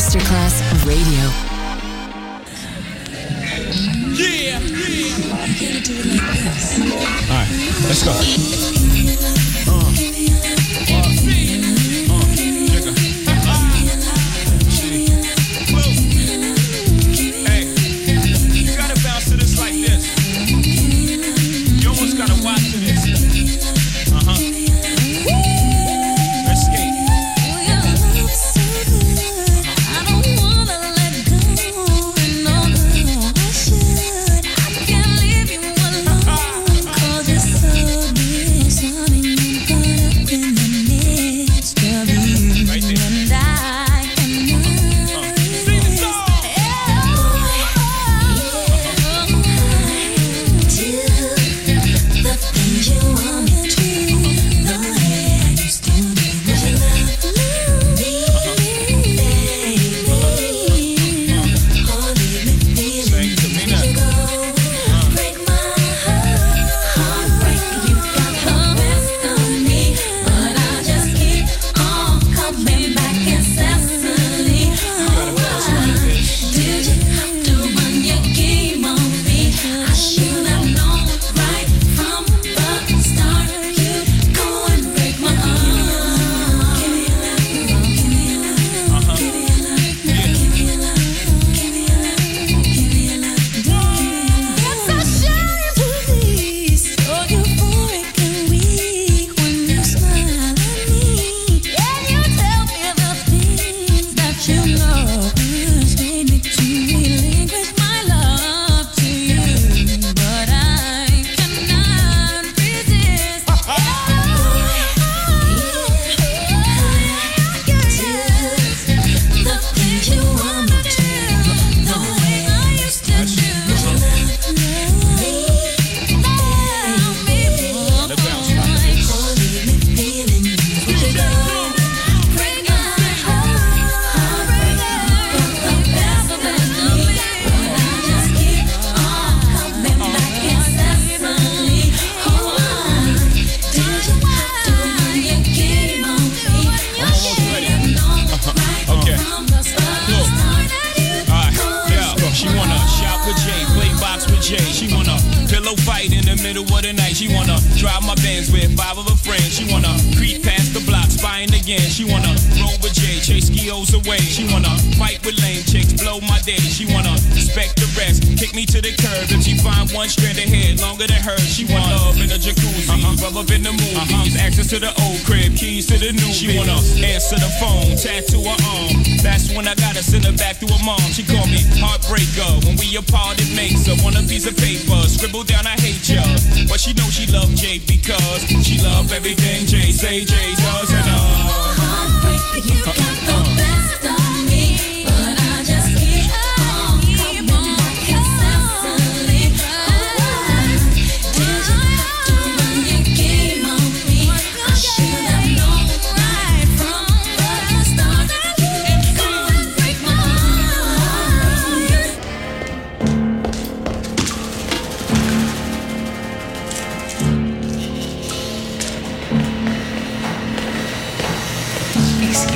Masterclass Radio.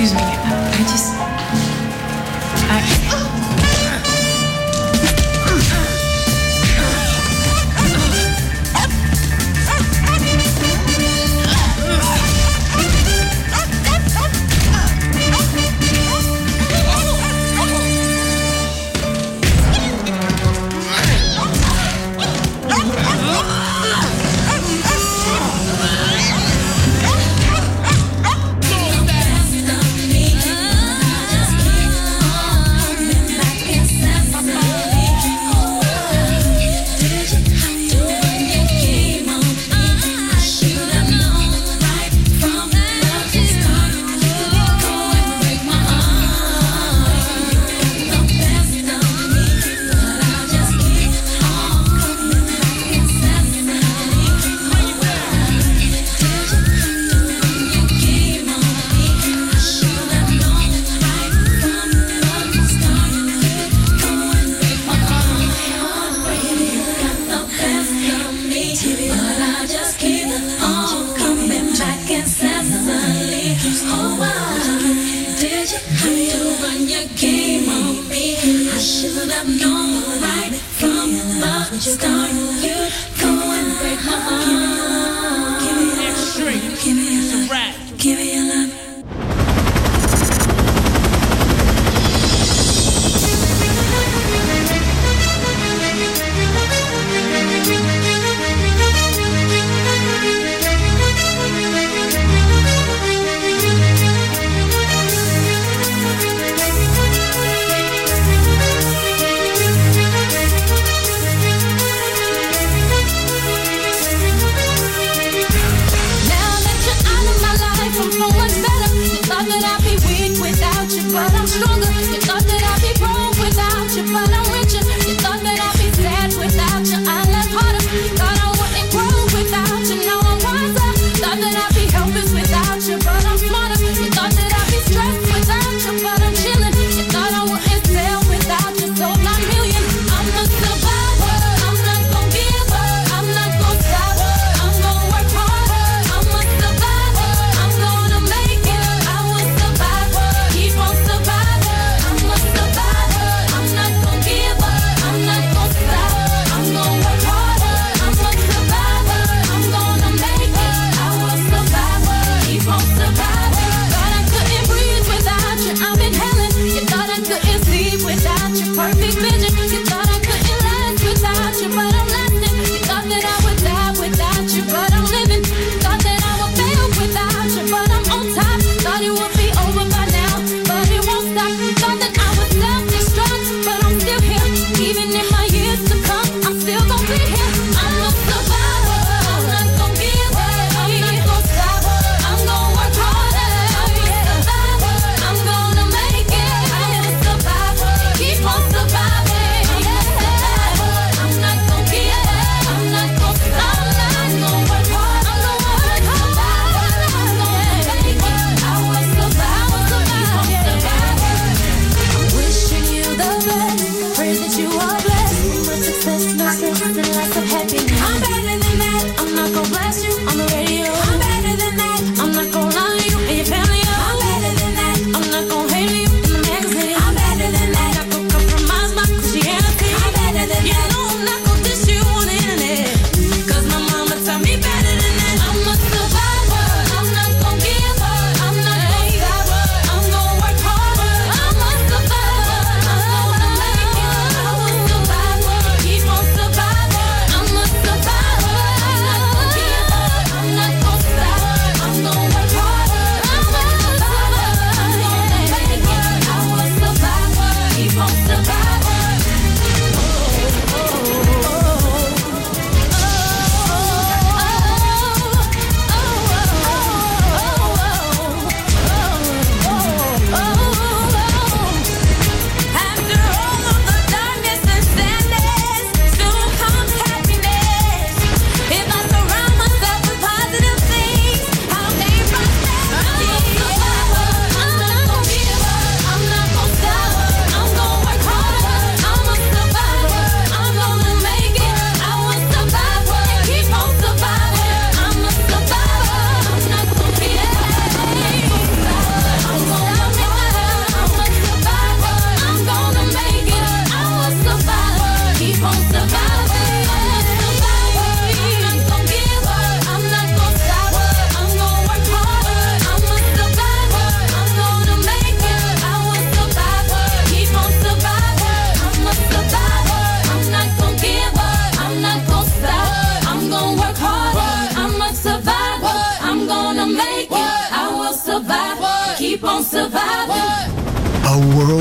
Excuse me,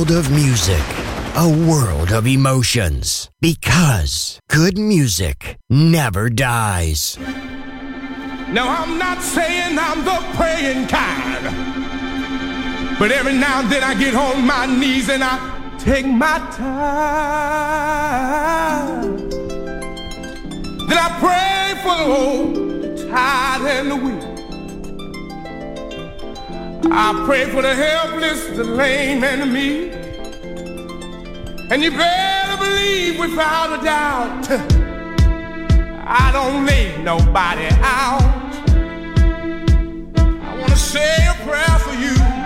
of music a world of emotions because good music never dies. Now, I'm not saying I'm the praying kind, but every now and then I get on my knees and I take my time. Then I pray for the old, tired, and the weak. I pray for the helpless, the lame, and the meek. And you better believe without a doubt, I don't leave nobody out. I want to say a prayer for you.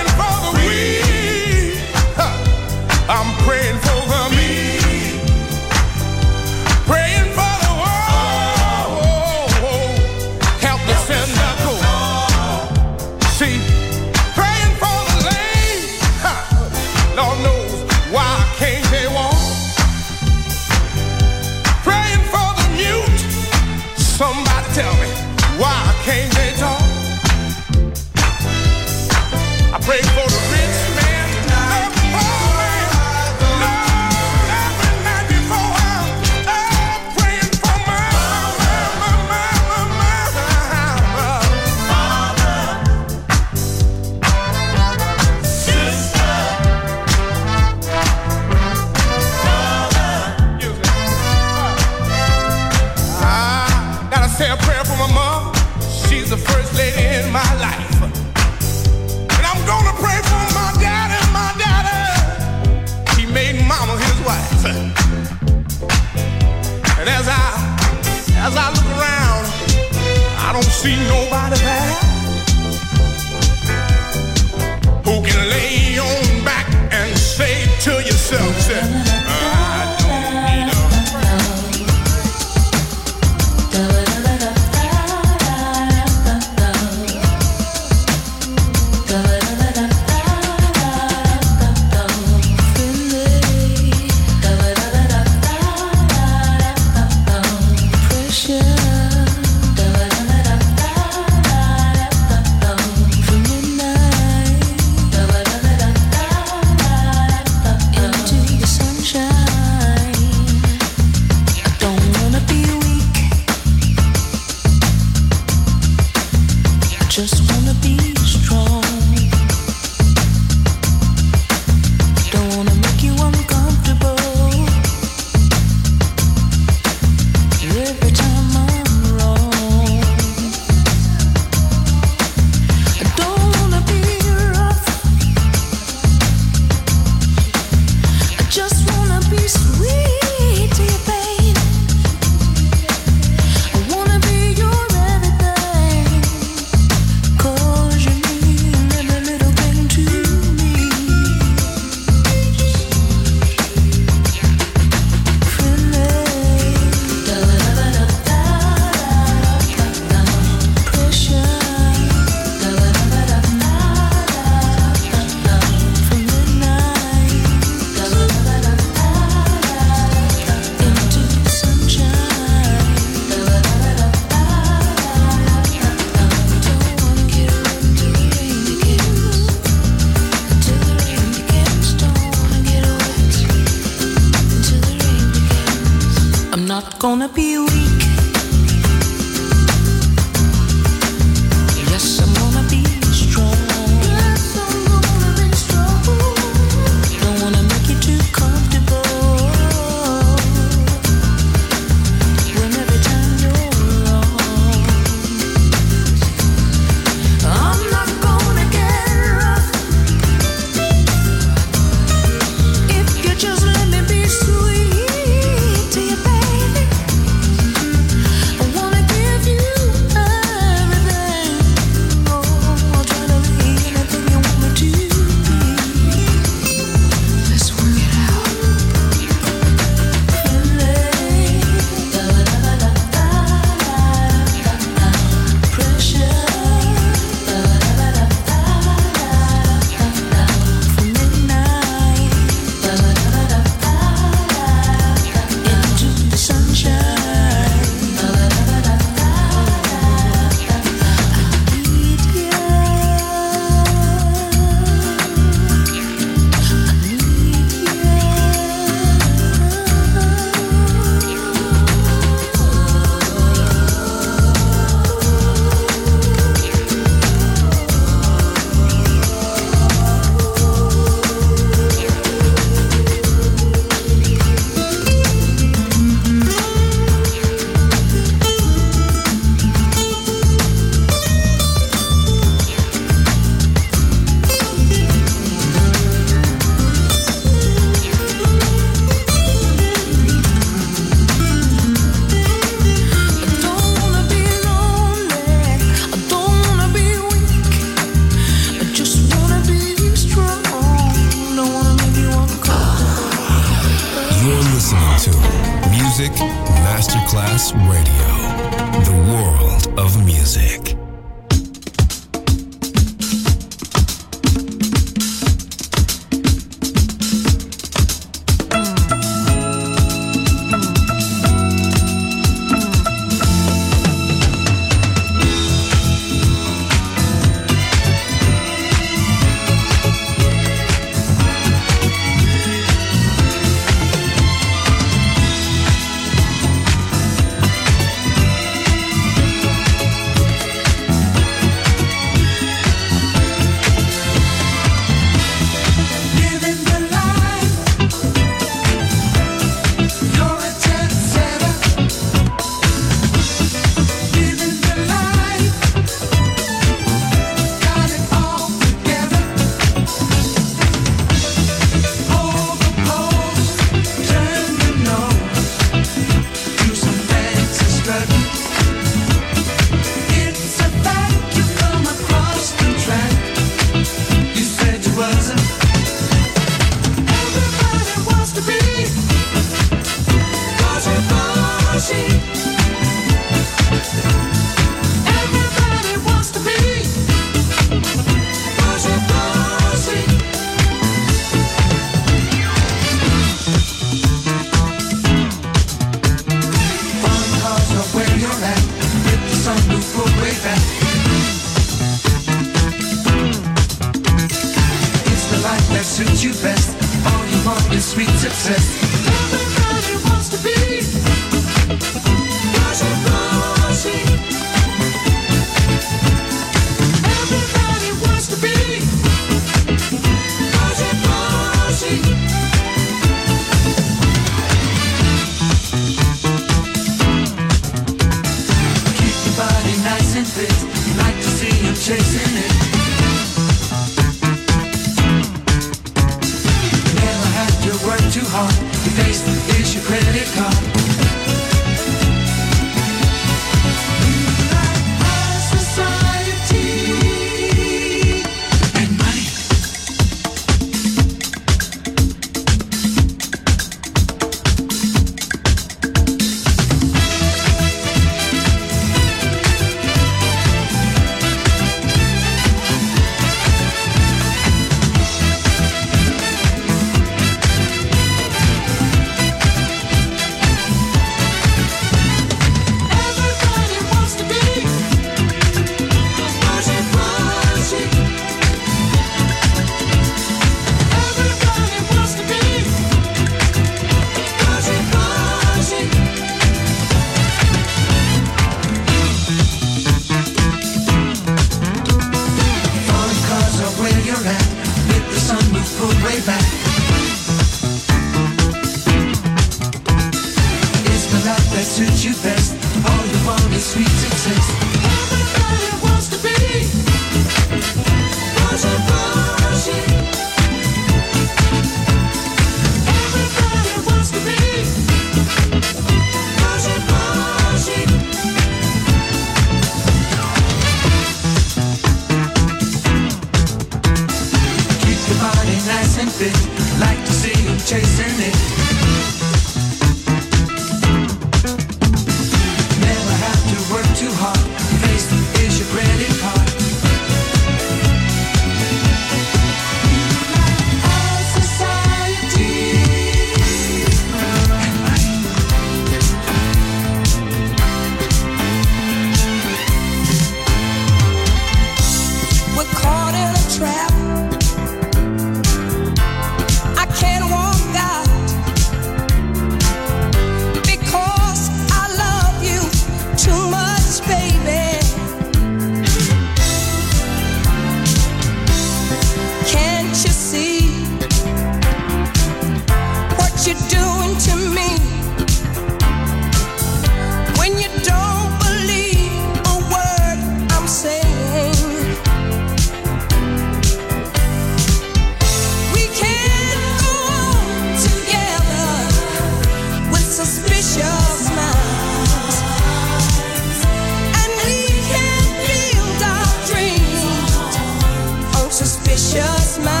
suspicious mind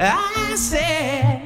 I said,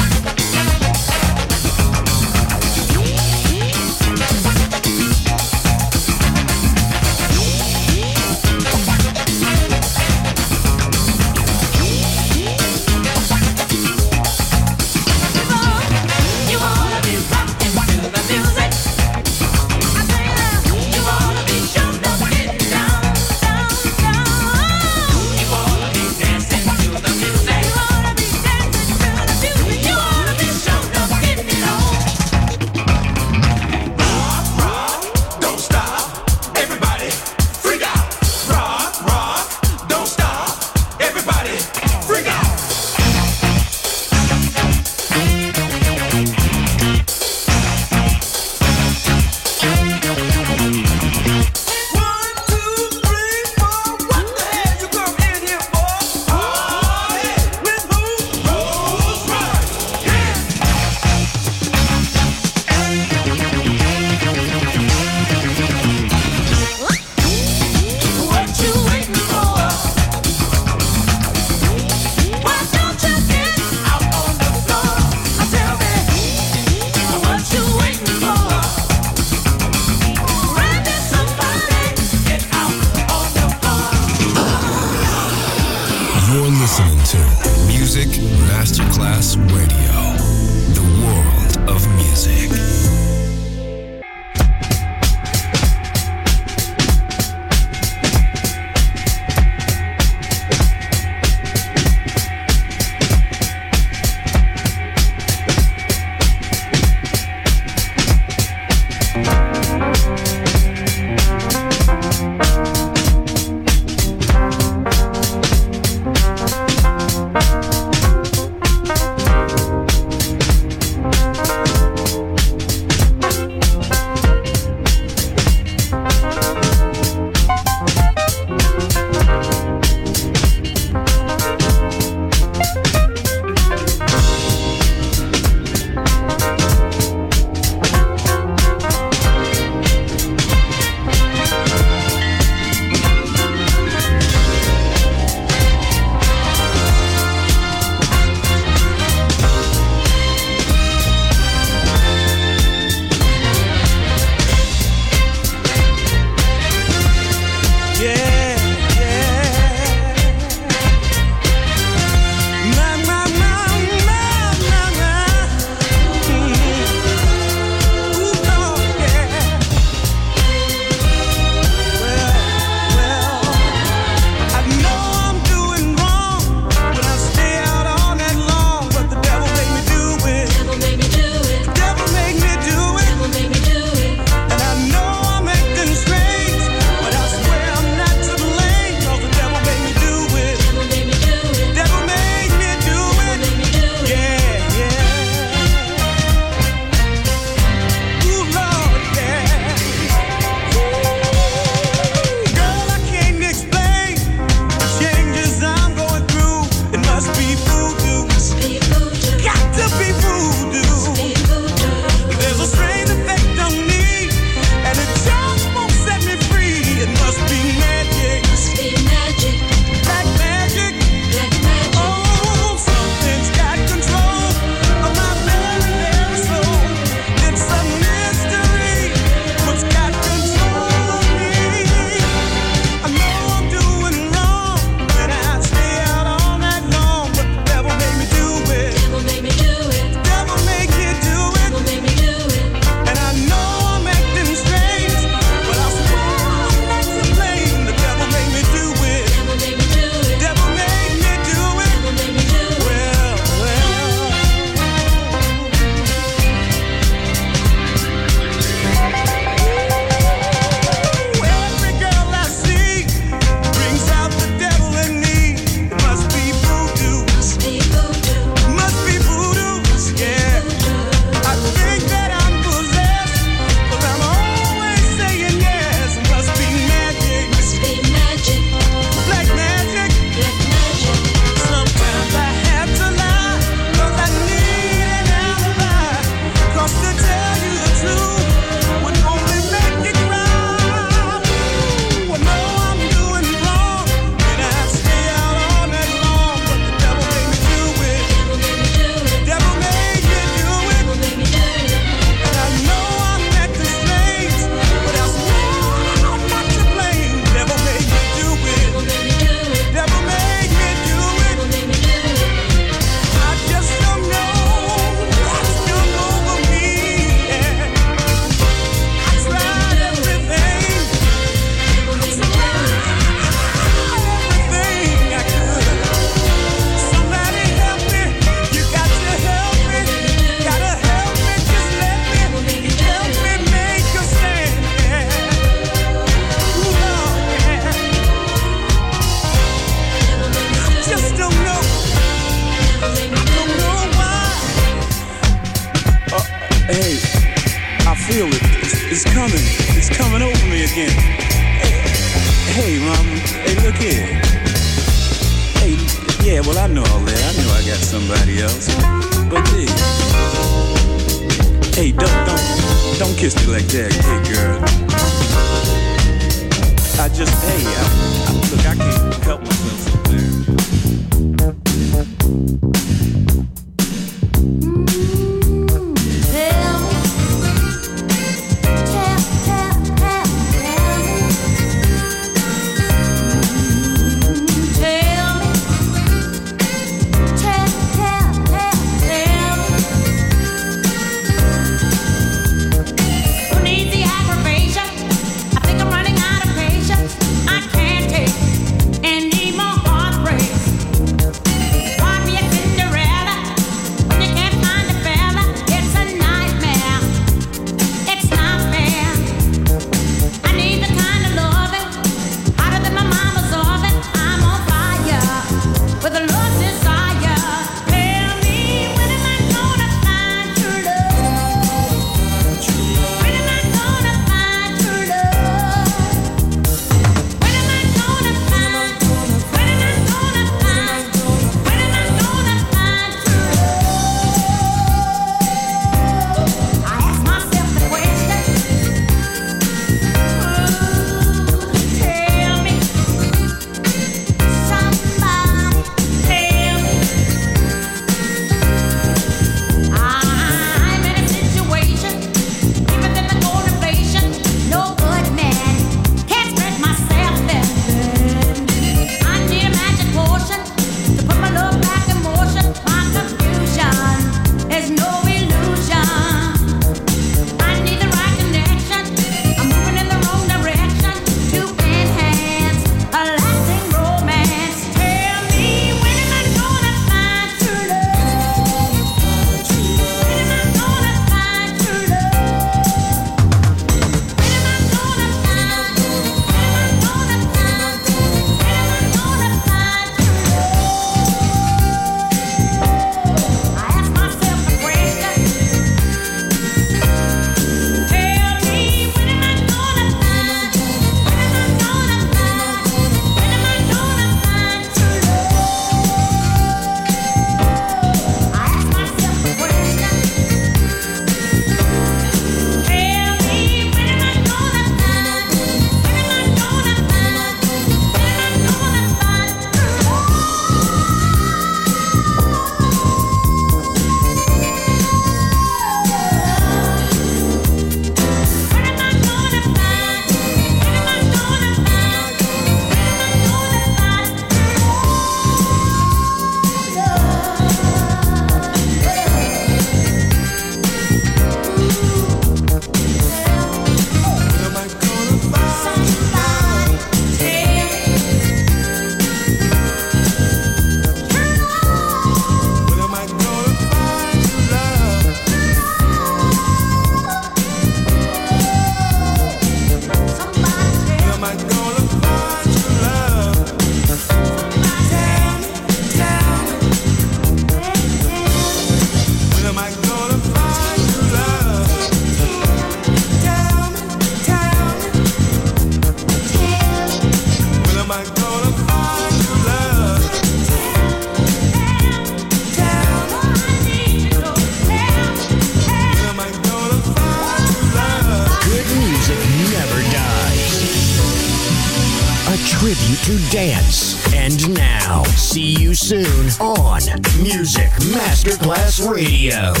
Radio.